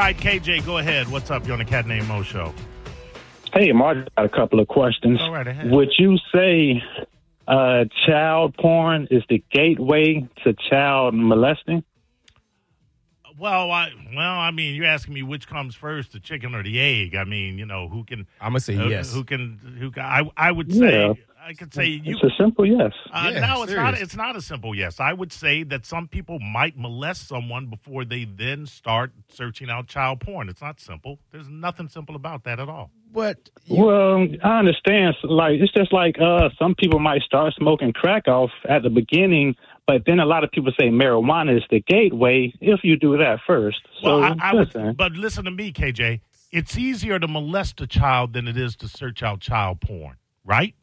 right, KJ, go ahead. What's up? You're on the Cat Named Mo show. Hey, Mark, got a couple of questions. Go right ahead. Would you say uh, child porn is the gateway to child molesting? Well, I well, I mean, you're asking me which comes first, the chicken or the egg. I mean, you know, who can? I'm gonna say who, yes. Who can? Who? Can, I I would say Yeah. I could say you. It's a simple yes. Uh, Yeah, no, it's not. It's not a simple yes. I would say that some people might molest someone before they then start searching out child porn. It's not simple. There's nothing simple about that at all. But you, Well, I understand. Like it's just like uh, some people might start smoking crack off at the beginning, but then a lot of people say marijuana is the gateway if you do that first. So Well, I, I listen, would, but listen to me, KJ. It's easier to molest a child than it is to search out child porn, right?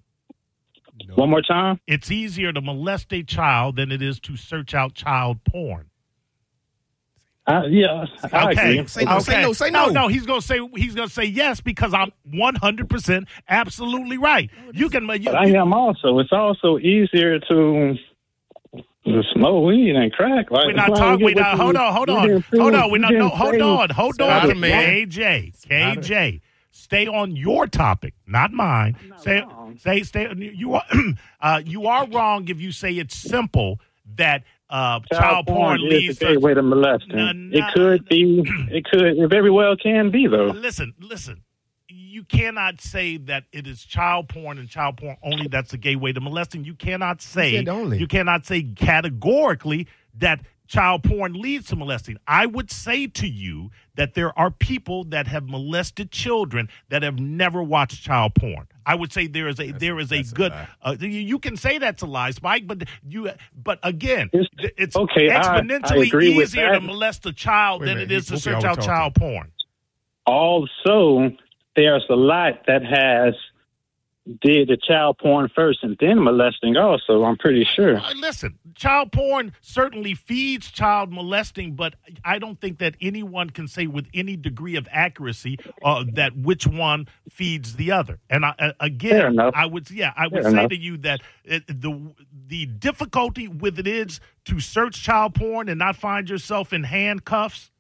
One more time. It's easier to molest a child than it is to search out child porn. Uh, yeah, I Okay. agree. Say no, say no, say no. No, no, he's gonna say he's gonna say yes because I'm 100 percent absolutely right. You can. You, But I am also. It's also easier to to smoke weed and crack. Like, we're not talking. We're not. Hold on. Hold on. Hold on. We're not. No. didn't Hold on. Hold on. Man. KJ. KJ. Stay on your topic, not mine. Say. wrong. Say. Stay. You are. uh, you are wrong if you say it's simple that uh, child, porn, is leads the to. gateway to molesting. No, it no. could be. It could. It very well can be though. Listen, listen. You cannot say that it is child porn and child porn only that's the gateway to molesting. You cannot say said only. you cannot say categorically that child porn leads to molesting. I would say to you that there are people that have molested children that have never watched child porn. I would say there is a there is a that's a good. uh, you, you can say that's a lie, Spike, but you but again, It's- it's okay, I- I exponentially agree easier to molest a child Wait a than minute, it is to search out was child porn. Also, there's a lot that has did the child porn first and then molesting. Also, I'm pretty sure. Uh, Listen, child porn certainly feeds child molesting, but I don't think that anyone can say with any degree of accuracy uh, that which one feeds the other. And I, uh, again. I would yeah, I would Fair say enough. to you that it, the the difficulty with it is to search child porn and not find yourself in handcuffs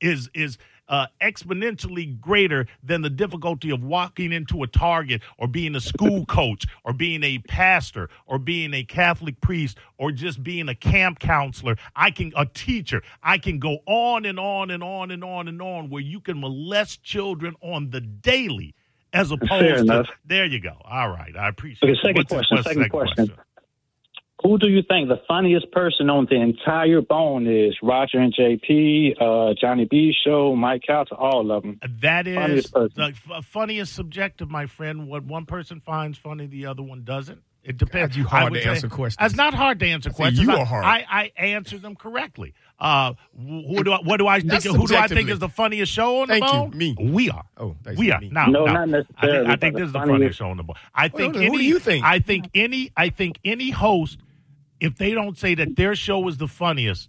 is is uh, exponentially greater than the difficulty of walking into a Target or being a school coach or being a pastor or being a Catholic priest or just being a camp counselor. I can a teacher. I can go on and on and on and on and on where you can molest children on the daily. As opposed to enough. there you go. All right, I appreciate. Okay, second What's the- question, what's the second question. Who do you think the funniest person on the entire bone is? Roger and JP, uh, Johnny B show, Mike Couch, all of them. That is Funniest the f- funniest subjective, my friend. What one person finds funny, the other one doesn't. It depends. God, you I hard to say- answer questions. It's not hard to answer say questions. you I, are hard. I, I answer them correctly. Uh, who do I, what do I think? Who do I think is the funniest show on the Thank you, bone? me. We are. Oh, thanks, we are. me. No, No, no, not I necessarily, think, I think this is the funniest- funniest show on the bone. I think who any. do you think? I think any. I think any host, if they don't say that their show is the funniest,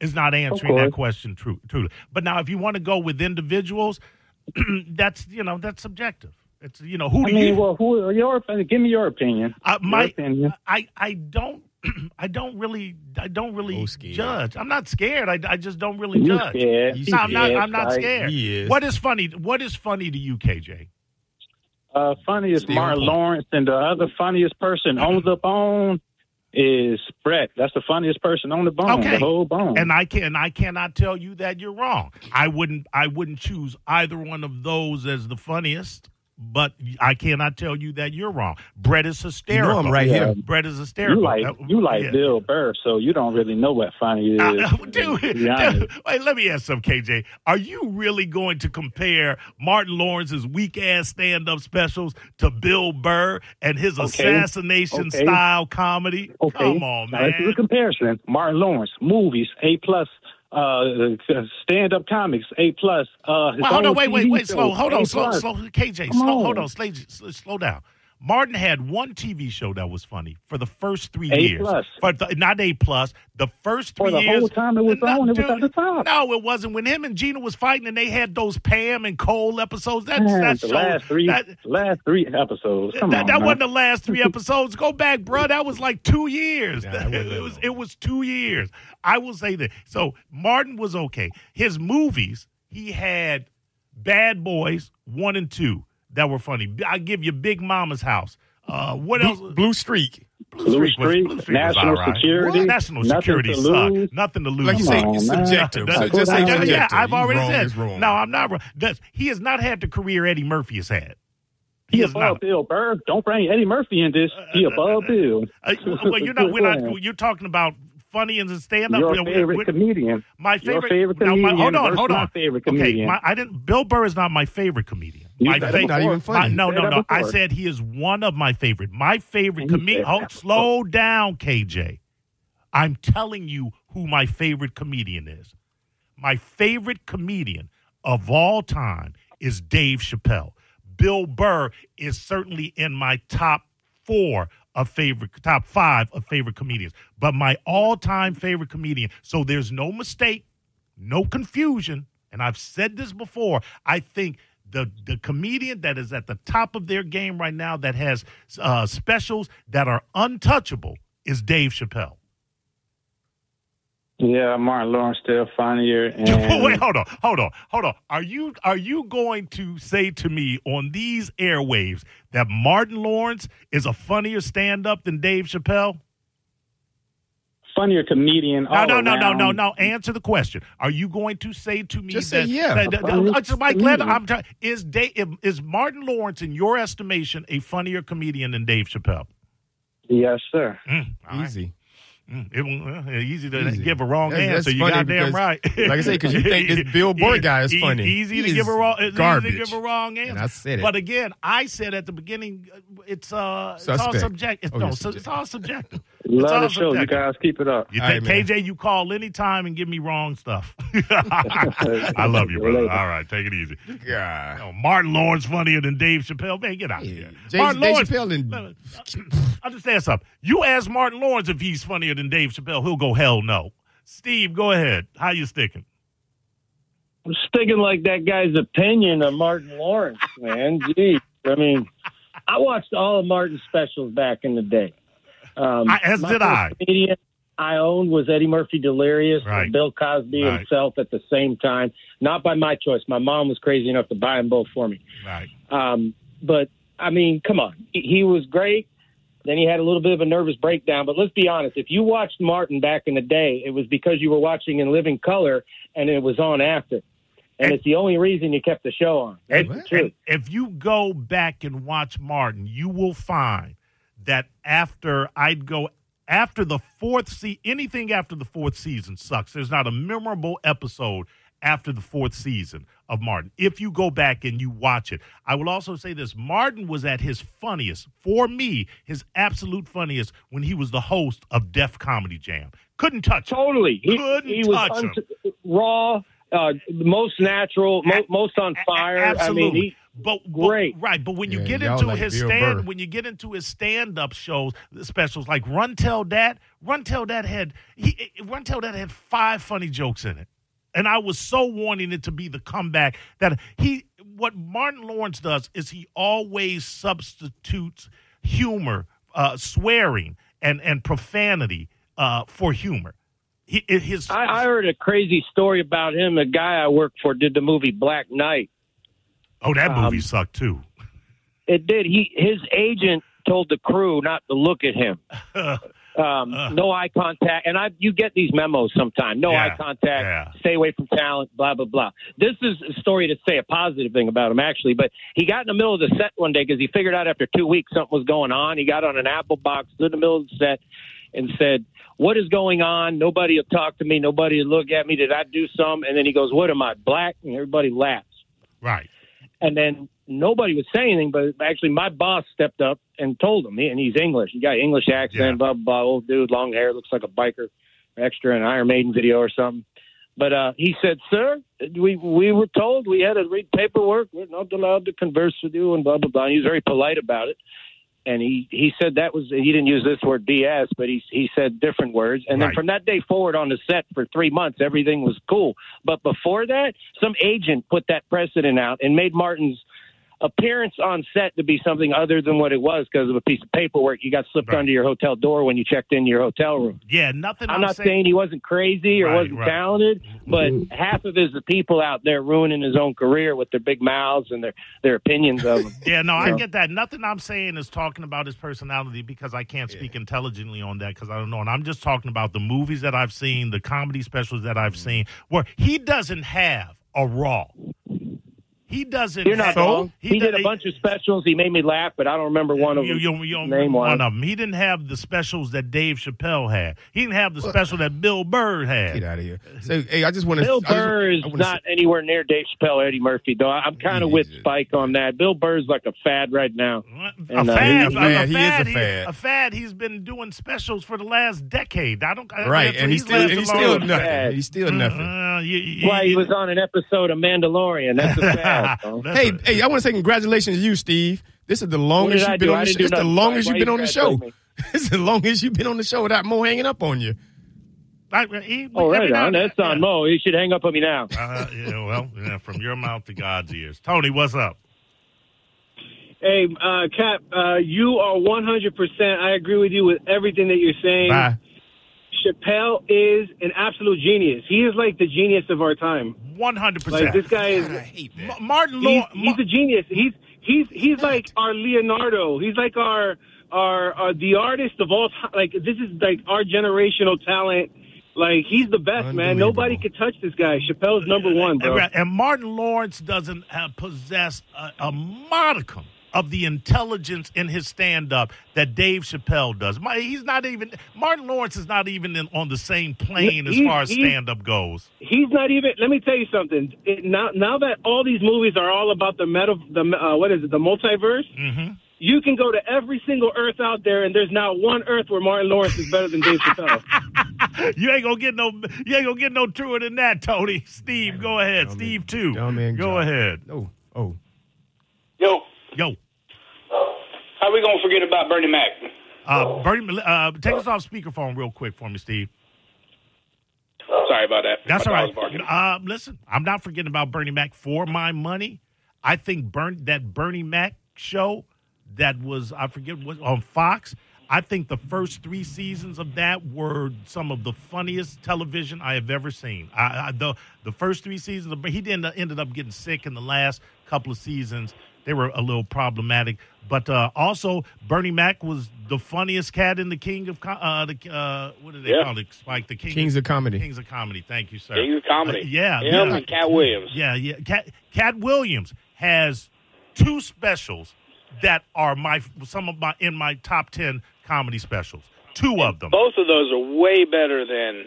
is not answering that question true, truly. But now, if you want to go with individuals, that's you know that's subjective. It's you know who I do mean, you? well, who? Your opinion? Give me your opinion. Uh, your my, opinion. I I don't. I don't really, I don't really judge. I'm not scared. I, I just don't really You judge. scared? You You No, I'm not. scared, I'm not scared. He is. What is funny? What is funny to you, KJ? Uh, funniest Stay on Martin. Lawrence, and the other funniest person on the bone is Brett. That's the funniest person on the bone, Okay. the whole bone. And I can I cannot tell you that you're wrong. I wouldn't I wouldn't choose either one of those as the funniest, but I cannot tell you that you're wrong. Brett is You hysterical. know I'm right Yeah. here. Brett is hysterical. you like you like yeah. Bill Burr, so you don't really know what funny is. Dude, to be honest. dude, wait, let me ask some KJ. Are you really going to compare Martin Lawrence's weak ass stand up specials to Bill Burr and his Okay. assassination Okay. style comedy? Okay, Come on, now let's do a comparison. Martin Lawrence movies A plus. Uh, stand up comics A plus. Uh, his Well, hold on, own wait, wait, TV wait, slow, hold on, slow, slow, KJ, slow, on. hold on, slow, slow, slow down. Martin had one TV show that was funny for the first three A years. plus. For the, not A plus. The first three For the years. whole time it was No, on, it was dude, at the top. No, it wasn't. When him and Gina was fighting, and they had those Pam and Cole episodes. That Man, that the show. last three, that, last three episodes. Come that, on, that wasn't the last three episodes. Go back, bro. That was like two years. Nah, it wasn't it was long. it was two years. I will say that. So Martin was okay. His movies, he had Bad Boys one and two that were funny. I give you Big Momma's House. Uh, what else? Blue, Blue Streak. Blue was- Streak, Blue Streak National all right. Security, National Nothing security to sucked. lose. Nothing to lose. Like you say, on, it's subjective. That- So just say what yeah, yeah. I've He's already wrong, said. No, I'm not. wrong. That's, he has not had the career Eddie Murphy has had. He He is above not. Bill Burr. Don't bring Eddie Murphy in this. He uh, uh, above uh, Bill. Uh, well, you're not. We're not. You're talking about funny as a stand-up. Your We're- favorite we're- comedian. my Your favorite. favorite now, my- comedian hold on, hold my on. favorite Okay, comedian. my, I didn't. Bill Burr is not my favorite comedian. You my favorite. Not even funny. no, Said no, that no. I said he is one of my favorite. My favorite comedian. slow down, KJ. I'm telling you who my favorite comedian is. My favorite comedian of all time is Dave Chappelle. Bill Burr is certainly in my top four of favorite, top five of favorite comedians. But my all-time favorite comedian. So there's no mistake, no confusion. And I've said this before. I think the the comedian that is at the top of their game right now that has uh, specials that are untouchable is Dave Chappelle. Yeah, Martin Lawrence still funnier. And Wait, hold on, hold on, hold on. Are you are you going to say to me on these airwaves that Martin Lawrence is a funnier stand up than Dave Chappelle? funnier comedian. No, all no, no, no, around. no, no. Answer the question. Are you going to say to me Just that, say yeah. that- that- A funny uh, just Mike, let, comedian. I'm t- is Dave, is Martin Lawrence in your estimation a funnier comedian than Dave Chappelle? Yes, sir. Mm, all right. Mm, it, uh, easy to Easy. give a wrong That's- answer. that's you goddamn right. like I say, 'cause you think this Bill Burr guy is funny. Easy to He give a wrong. It's garbage. easy to give a wrong answer. And I said it. But again, I said at the beginning, uh, it's uh, it's all Suspect. subjective. Oh, no, yeah, it's all subjective. It's Love all the show. You guys keep it up. You think right. KJ, you call anytime and give me wrong stuff. I love you, brother. All right, take it easy. God. Oh, Martin Lawrence funnier than Dave Chappelle. Man, get out of Yeah. here. Jay- Martin Dave Lawrence. Chappelle and- No, no, Understand something. You ask Martin Lawrence if he's funnier than Dave Chappelle, he'll go hell no. Steve, go ahead. How you sticking? I'm sticking like that guy's opinion of Martin Lawrence, man. Gee, I mean, I watched all of Martin's specials back in the day. Um, I- as did I. Comedian I owned was Eddie Murphy Delirious Right. and Bill Cosby Right. himself at the same time. Not by my choice. My mom was crazy enough to buy them both for me. Right. Um, but I mean, come on, he, he was great. Then he had a little bit of a nervous breakdown. But let's be honest: if you watched Martin back in the day, it was because you were watching in living color, and it was on after. And And- it's the only reason you kept the show on. That's And, the truth. if you go back and watch Martin, you will find that after I'd go after the fourth se anything after the fourth season sucks. There's not a memorable episode after the fourth season of Martin. If you go back and you watch it, I will also say this: Martin was at his funniest for me, his absolute funniest when he was the host of Def Comedy Jam. Couldn't touch him. Totally, he, Couldn't he was touch him. raw, uh, most natural, mo- most on A- fire. Absolutely. I mean, he, but, but- right? But when you Yeah, get into like his Bill stand, Burr. when you get into his stand-up shows, specials like Runteldat, Run Tell That had he, Runteldat had five funny jokes in it, and I was so wanting it to be the comeback that he. What Martin Lawrence does is he always substitutes humor, uh, swearing, and and profanity uh, for humor. He, his I, I heard a crazy story about him. A guy I worked for did the movie Black Knight. Oh, that movie um, sucked too. It did. He his agent told the crew not to look at him. Um, Uh. no eye contact, and I you get these memos sometimes. No Yeah, eye contact, yeah. stay away from talent, blah blah blah. This is a story to say a positive thing about him actually, but he got in the middle of the set one day because he figured out after two weeks something was going on. He got on an Apple box, stood in the middle of the set, and said, "What is going on? Nobody will talk to me. Nobody will look at me. Did I do some?" And then he goes, "What am I black?" And everybody laughs. Right. And then nobody would say anything, but actually my boss stepped up and told him, and he's English. He got an English accent, Yeah. blah, blah, blah, old dude, long hair, looks like a biker, extra in an Iron Maiden video or something. But uh, he said, sir, we we were told we had to read paperwork. We're not allowed to converse with you and blah, blah, blah. And he was very polite about it. And he, he said that was, he didn't use this word BS, but he, he said different words. And then from that day forward on the set for three months, everything was cool. But before that, some agent put that precedent out and made Martin's appearance on set to be something other than what it was because of a piece of paperwork you got slipped Right. under your hotel door when you checked into your hotel room. Yeah, nothing. I'm, I'm, not saying, he wasn't crazy or Right, wasn't right. talented, mm-hmm. but half of his the people out there ruining his own career with their big mouths and their their opinions of him. Yeah, no, I get that. Nothing I'm saying is talking about his personality because I can't speak intelligently on that because I don't know. And I'm just talking about the movies that I've seen, the comedy specials that I've mm. seen, where he doesn't have a raw. He doesn't. You're not have, wrong. He, did does- a bunch of specials. He made me laugh, but I don't remember one of You, them. you, you don't Name one one. of them. He didn't have the specials that Dave Chappelle had. He didn't have the special that Bill Burr had. Get out of here. So, hey, I just want to. Bill Burr is not anywhere near Dave Chappelle, or Eddie Murphy, though. I'm kind of with Spike on that. Bill Burr's like a fad right now. A And, uh, fad, he's a fad. He is a he- fad. a fad. He's been doing specials for the last decade. I don't. I- Right, that's- and he's still, and he's still enough. nothing. He's still nothing. Uh, you- you- Why he was on an episode of Mandalorian. That's a fad. though. That's Hey, a- hey, I want to say congratulations to you, Steve. This is the longest you've been do? on the show. It's the longest you've been you on the show. hate me? It's the longest you've been on the show without Mo hanging up on you. I- he- Oh, right on. and then- That's on yeah. Mo. He should hang up on me now. Uh, yeah, well, yeah, from your mouth to God's ears. Tony, what's up? Hey, uh, Cap, uh, you are 100%. I agree with you with everything that you're saying. Bye. Chappelle is an absolute genius. He is like the genius of our time. One hundred percent. this guy is. hate Martin He's, Lawrence. he's a genius. He's he's he's like our Leonardo. He's like our our, our the artist of all time. Like this is like our generational talent. Like he's the best man. Nobody could touch this guy. Chappelle's number one, bro. And, and Martin Lawrence doesn't have, possess a, a modicum of the intelligence in his stand-up that Dave Chappelle does. My, he's not even Martin Lawrence is not even in, on the same plane as He- far as stand-up goes. he's not even. Let me tell you something. It, now, now that all these movies are all about the meta, the uh, what is it, the multiverse? hmm You can go to every single Earth out there, and there's not one Earth where Martin Lawrence is better than Dave Chappelle. You ain't gonna get no. You ain't gonna get no truer than that, Tony. Steve, go ahead. Dumb Steve too. Go job. ahead. Oh, oh. Yo, how we gonna forget about Bernie Mac? uh, Bernie, uh, take us off speakerphone real quick for me, Steve. Sorry about that. That's My all right. Uh, listen, I'm not forgetting about Bernie Mac for my money. I think Bern, that Bernie Mac show that was I forget what on Fox. I think the first three seasons of that were some of the funniest television I have ever seen. I, I the the first three seasons, but he didn't ended up getting sick in the last couple of seasons. They were a little problematic, but uh, also Bernie Mac was the funniest cat in the King of Co- uh, the uh, what do they Yeah. call it? Spike the King Kings of Comedy. Kings of Comedy. Thank you, sir. King of comedy. Uh, yeah, Him yeah. and Katt Williams. Yeah, yeah. Katt, Katt Williams has two specials that are my some of my in my top ten comedy specials. Two of them. Both of those are way better than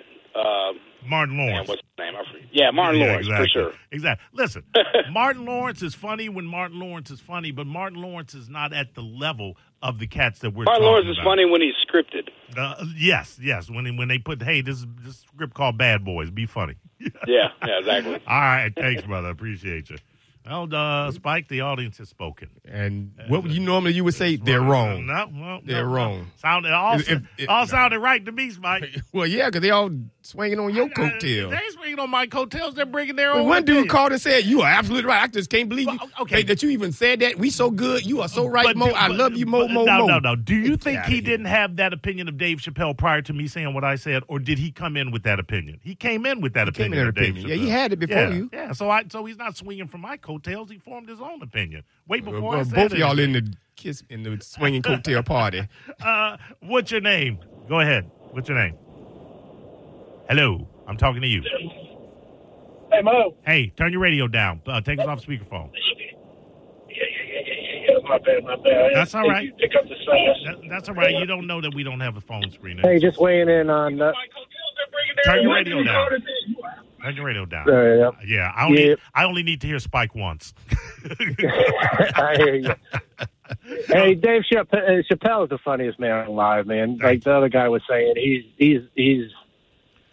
Martin man, Lawrence. what's his name? Yeah, Martin Yeah, Lawrence exactly. for sure. Exactly. Listen, Martin Lawrence is funny when Martin Lawrence is funny, but Martin Lawrence is not at the level of the cats that we're Martin Lawrence is funny when he's scripted. Uh, yes, yes. When they, when they put, hey, this is this script called Bad Boys, be funny. Yeah, yeah, exactly. All right, thanks, brother. Appreciate you. Well, uh, Spike, the audience has spoken. And what would you normally you would say? They're wrong. No, well, They're no, wrong. No. Sounded all, If- if- all no. sounded right to me, Spike. Well, yeah, because they all swinging on your Uh, coattail. They ain't swinging on my coattails. They're bringing their When own. one dude called and said, "You are absolutely right. I just can't believe you Well, okay. that- that you even said that. We so good. You are so right, But Mo. do- I love you, Mo, but- Mo, no, Mo." No, no. Do you think he here. didn't have that opinion of Dave Chappelle prior to me saying what I said, or did he come in with that opinion? He came in with that He came opinion. in of with Dave opinion. Yeah, he had it before yeah, you. Yeah, so I so he's not swinging from my coattails. He formed his own opinion way before Well, I well, said both of y'all in the kiss in the swinging coattail party. Uh, what's your name? Go ahead. What's your name? Hello, I'm talking to you. Hey Mo. Hey, turn your radio down. Uh, take us off speakerphone. Yeah, yeah, yeah, yeah, yeah, yeah. My bad, my bad. That's all right. Pick up the sauce. That, that's all right. You don't know that we don't have a phone screen. Hey, just weighing in on. Uh, Turn your radio down. Turn your radio down. uh, Yeah, I only. I only need to hear Spike once. I hear you. Hey, Dave Chapp- uh, Chappelle is the funniest man alive, man. Like the other guy was saying, he's he's he's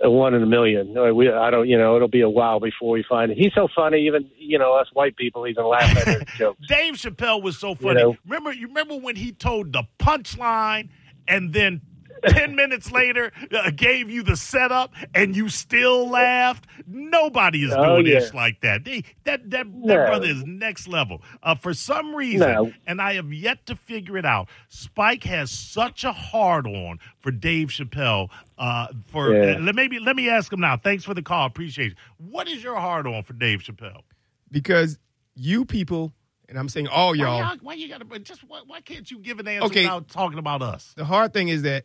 a one in a million. We, I don't, you know, it'll be a while before we find it. He's so funny, even you know, us white people even laugh at his jokes. Dave Chappelle was so funny. know. Remember, you remember when he told the punchline and then 10 minutes later uh, gave you the setup and you still laughed. Nobody is Oh, doing yeah. this like that. They, that that, that brother is next level. Uh, for some reason, No. and I have yet to figure it out, Spike has such a hard on for Dave Chappelle. Uh, for Yeah. uh, let maybe let me ask him now. Thanks for the call. Appreciate it. What is your hard on for Dave Chappelle? because you people, and I'm saying all y'all, y'all, why you gotta just why, why can't you give an answer Okay. without talking about us? the hard thing is that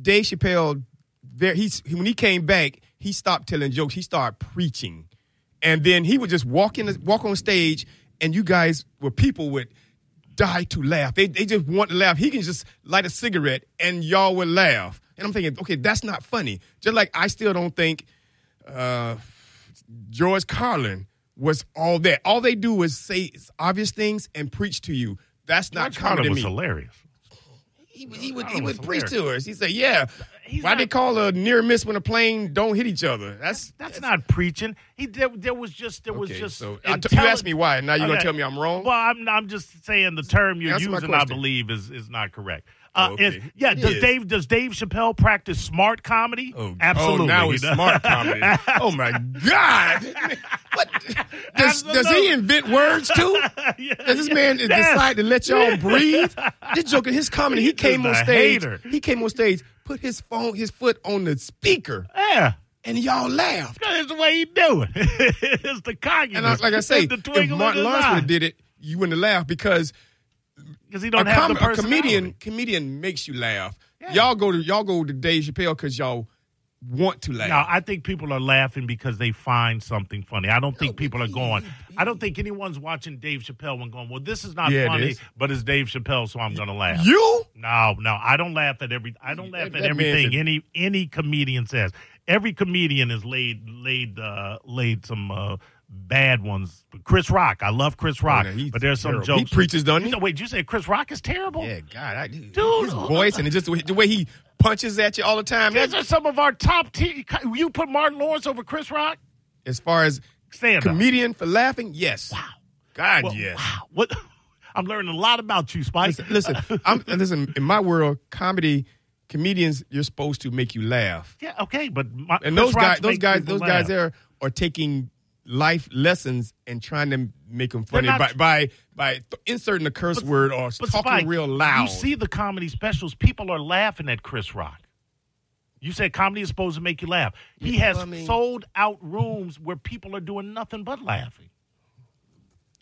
Dave Chappelle, there he's when he came back, he stopped telling jokes. He started preaching, and then he would just walk in, walk on stage, and you guys were people would die to laugh. They they just want to laugh. He can just light a cigarette, and y'all would laugh. And I'm thinking, okay, that's not funny. Just like I still don't think uh, George Carlin was all that. All they do is say obvious things and preach to you. That's not George comedy Carlin was hilarious. He, would- he would, he would preach to us. He said, "Yeah, He's why not- they call a near miss when a plane don't hit each other? That's That's not preaching. He there, there was just there was just so t- you asked me why. Now you're gonna tell me I'm wrong. Well, I'm I'm just saying the term you're my using, I believe, is is not correct. Uh, Oh, okay. is- yeah, does. Dave does Dave Chappelle practice smart comedy? Oh, absolutely. Oh, now he it's does. smart comedy. oh my God! What? Does, does he invent words too? Yeah, Does this man yes. decide to let y'all breathe? This joker, his comedy, he He's came on stage. hater. He came on stage, put his phone, his foot on the speaker, Yeah. and y'all laughed. That's the way he do it. it's the cockiness. And I, like I say, if Martin in Lawrence would have did it, you wouldn't have laughed because because he don't have com- the a comedian comedian makes you laugh. Yeah. Y'all go to y'all go to Dave Chappelle because y'all want to laugh. No, I think people are laughing because they find something funny. I don't think people are going. I don't think anyone's watching Dave Chappelle and going, "Well, this is not Yeah, it funny, is. but it's Dave Chappelle, so I'm going to laugh." you No, no, I don't laugh at every. I don't laugh That- at that everything could- any any comedian says. Every comedian has laid laid uh, laid some uh, bad ones. Chris Rock, I love Chris Rock, Oh, no, he's but there's some terrible. jokes. He preaches, doesn't he? You know, wait, you say Chris Rock is terrible? yeah, God, I do. Dude. his voice and it just the way, the way he punches at you all the time. These are some of our top. T- you put Martin Lawrence over Chris Rock? as far as Stand comedian for laughing, yes. Wow. God, Well, yes. Wow. What? I'm learning a lot about you, Spike. Listen, listen, I'm, listen. In my world, comedy comedians, you're supposed to make you laugh. yeah, okay, but my, and Chris those Rock's guys, those guys, those laugh. guys there are taking life lessons and trying to make them funny not- by by by th- inserting a curse word or talking Spike, real loud. You see the comedy specials, people are laughing at Chris Rock. You said comedy is supposed to make you laugh. He Yeah, has I mean- sold out rooms where people are doing nothing but laughing.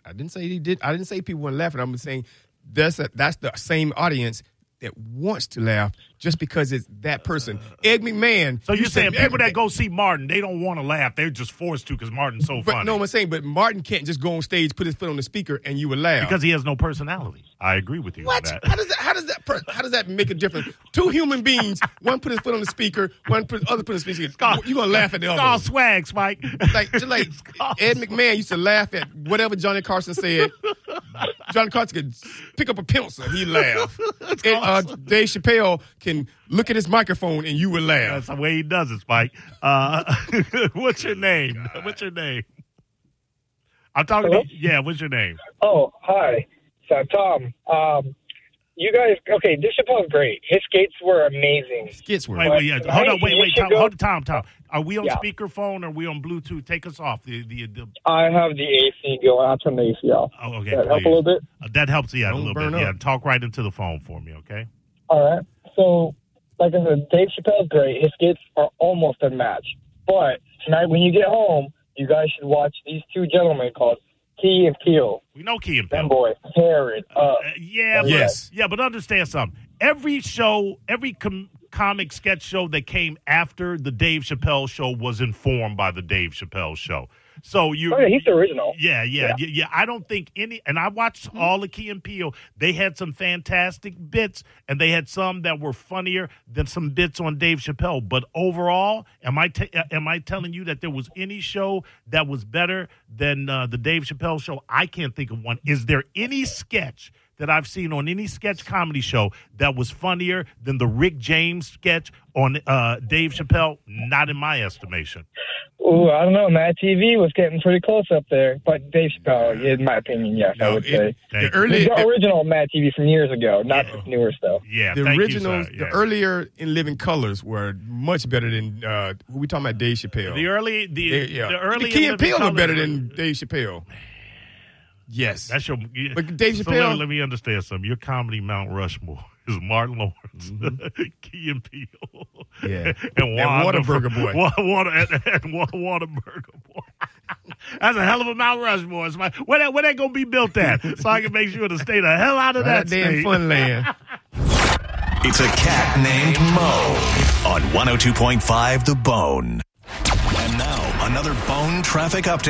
I didn't say he did. I didn't say people weren't laughing. I'm saying that's a, that's the same audience that wants to laugh just because it's that person. Ed McMahon. So you're saying people that go see Martin, they don't want to laugh. They're just forced to because Martin's so But funny. no, I'm saying, but Martin can't just go on stage, put his foot on the speaker, and you would laugh. because he has no personality. I agree with you What? on that. How does that? How does that? per- How does that make a difference? Two human beings, one put his foot on the speaker, one put other put on the speaker. called- You're gonna laugh at the It's other. all one. swag, Spike. Like just like called Ed. McMahon used to laugh at whatever Johnny Carson said. Johnny Carson can pick up a pencil, he'd laugh. And, uh, Dave Chappelle can look at his microphone and you would laugh. That's the way he does it, Spike. Uh, what's your name? What's your name? I'm talking Hello? to yeah. What's your name? Oh, hi. So, Tom, um, you guys, okay, Dave Chappelle's great. His skates were amazing. Skits were. Wait, wait, yeah. Hold on, wait, wait, should Tom, go- hold Tom, Tom. Are we on Yeah. speakerphone or are we on Bluetooth? Take us off. The the, the I have the AC going. I'll turn the AC off. oh, okay. That help a little bit? Uh, that helps, yeah, a Don't little burn bit. Yeah, talk right into the phone for me, okay? All right. So, like I said, Dave Chappelle's great. His skates are almost unmatched. But tonight, when you get home, you guys should watch these two gentlemen called Key and Peele. We know Key and Them Peele. boys, tear it up. Uh, yeah, but, Yes. yeah, but understand something. Every show, every com- comic sketch show that came after the Dave Chappelle show was informed by the Dave Chappelle show. So you, Oh, yeah, he's the original. Yeah, yeah, Yeah. yeah. I don't think any, and I watched all of Key and Peele. They had some fantastic bits, and they had some that were funnier than some bits on Dave Chappelle. But overall, am I t- uh, am I telling you that there was any show that was better than uh, the Dave Chappelle show? I can't think of one. Is there any sketch? That I've seen on any sketch comedy show that was funnier than the Rick James sketch on uh, Dave Chappelle, not in my estimation. Ooh, I don't know. MADtv was getting pretty close up there, but Dave Chappelle, in my opinion, yes, I would it- say the early, the original MADtv from years ago, not Yeah. the newer stuff. Yeah, the thank you, originals, the Yeah. earlier in Living Colors were much better than uh, we talking about Dave Chappelle. The early, the, They- yeah. the early the Key and Living Peele are better than Dave Chappelle. Yes, That's your. But Dave so Chappelle- let, let me understand something. Your comedy Mount Rushmore is Martin Lawrence, Mm-hmm. Key and Peele, Yeah. and, And Wanda- Whataburger Boy. Wa- Water and, and Wa- Whataburger Boy. That's a hell of a Mount Rushmore. It's my, where that where that gonna be built at? So I can make sure to stay the hell out of Right that there in state. Funland. It's a cat named Mo on 102.5 The Bone. And now, another bone traffic update.